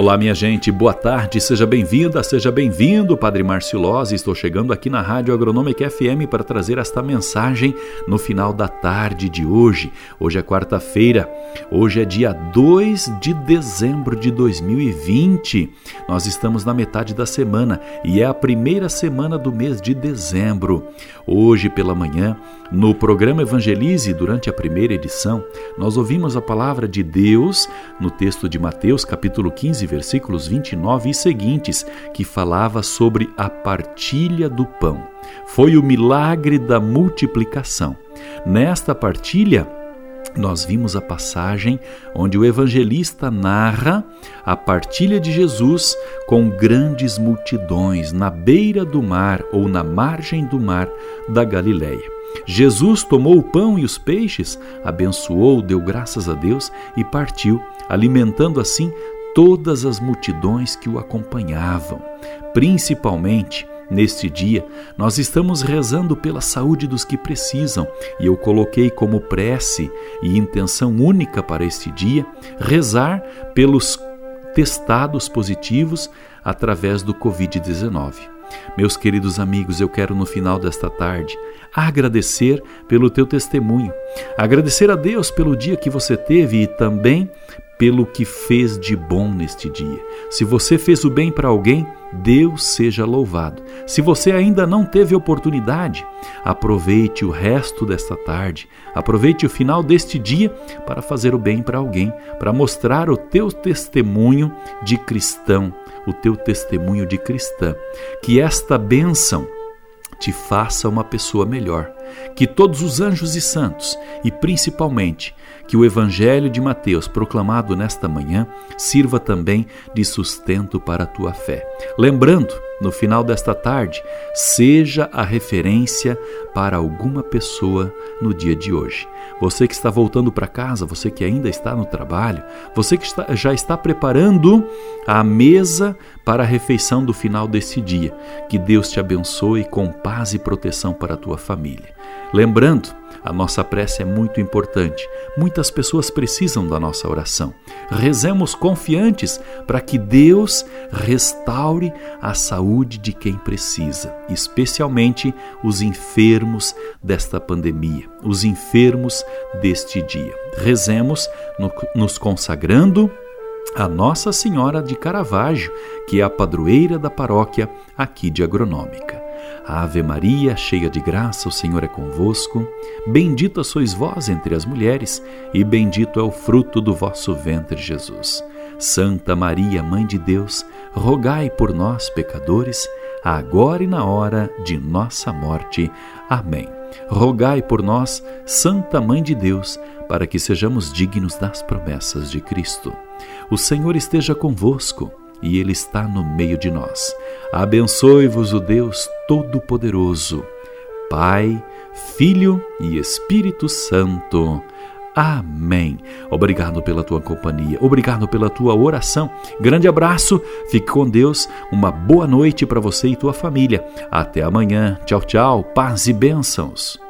Olá, minha gente, boa tarde, seja bem-vinda, seja bem-vindo, Padre Márcio Loz. Estou chegando aqui na Rádio Agronômica FM para trazer esta mensagem no final da tarde de hoje. Hoje é quarta-feira, hoje é dia 2 de dezembro de 2020. Nós estamos na metade da semana e é a primeira semana do mês de dezembro. Hoje pela manhã, no programa Evangelize, durante a primeira edição, nós ouvimos a palavra de Deus no texto de Mateus, capítulo 15, versículos 29 e seguintes, que falava sobre a partilha do pão. Foi o milagre da multiplicação. Nesta partilha, nós vimos a passagem onde o evangelista narra a partilha de Jesus com grandes multidões na beira do mar ou na margem do mar da Galileia. Jesus tomou o pão e os peixes, abençoou, deu graças a Deus e partiu, alimentando assim todas as multidões que o acompanhavam. Principalmente neste dia, nós estamos rezando pela saúde dos que precisam e eu coloquei como prece e intenção única para este dia rezar pelos testados positivos através do Covid-19. Meus queridos amigos, eu quero no final desta tarde agradecer pelo teu testemunho, agradecer a Deus pelo dia que você teve e também pelo que fez de bom neste dia. Se você fez o bem para alguém, Deus seja louvado. Se você ainda não teve oportunidade, aproveite o resto desta tarde, aproveite o final deste dia para fazer o bem para alguém, para mostrar o teu testemunho de cristão, o teu testemunho de cristã. Que esta bênção te faça uma pessoa melhor. Que todos os anjos e santos, e principalmente que o Evangelho de Mateus, proclamado nesta manhã, sirva também de sustento para a tua fé. Lembrando, no final desta tarde, seja a referência para alguma pessoa no dia de hoje. Você que está voltando para casa, você que ainda está no trabalho, você que está, já está preparando a mesa para a refeição do final desse dia. Que Deus te abençoe com paz e proteção para a tua família. Lembrando, a nossa prece é muito importante. Muitas pessoas precisam da nossa oração. Rezemos confiantes para que Deus restaure a saúde de quem precisa, especialmente os enfermos desta pandemia, os enfermos deste dia. Rezemos nos consagrando a Nossa Senhora de Caravaggio, que é a padroeira da paróquia aqui de Agronômica. Ave Maria, cheia de graça, o Senhor é convosco. Bendita sois vós entre as mulheres, e bendito é o fruto do vosso ventre, Jesus. Santa Maria, Mãe de Deus, rogai por nós, pecadores, agora e na hora de nossa morte. Amém. Rogai por nós, Santa Mãe de Deus, para que sejamos dignos das promessas de Cristo. O Senhor esteja convosco e Ele está no meio de nós. Abençoe-vos o Deus Todo-Poderoso, Pai, Filho e Espírito Santo. Amém. Obrigado pela tua companhia, obrigado pela tua oração. Grande abraço, fique com Deus, uma boa noite para você e tua família. Até amanhã. Tchau, tchau, paz e bênçãos.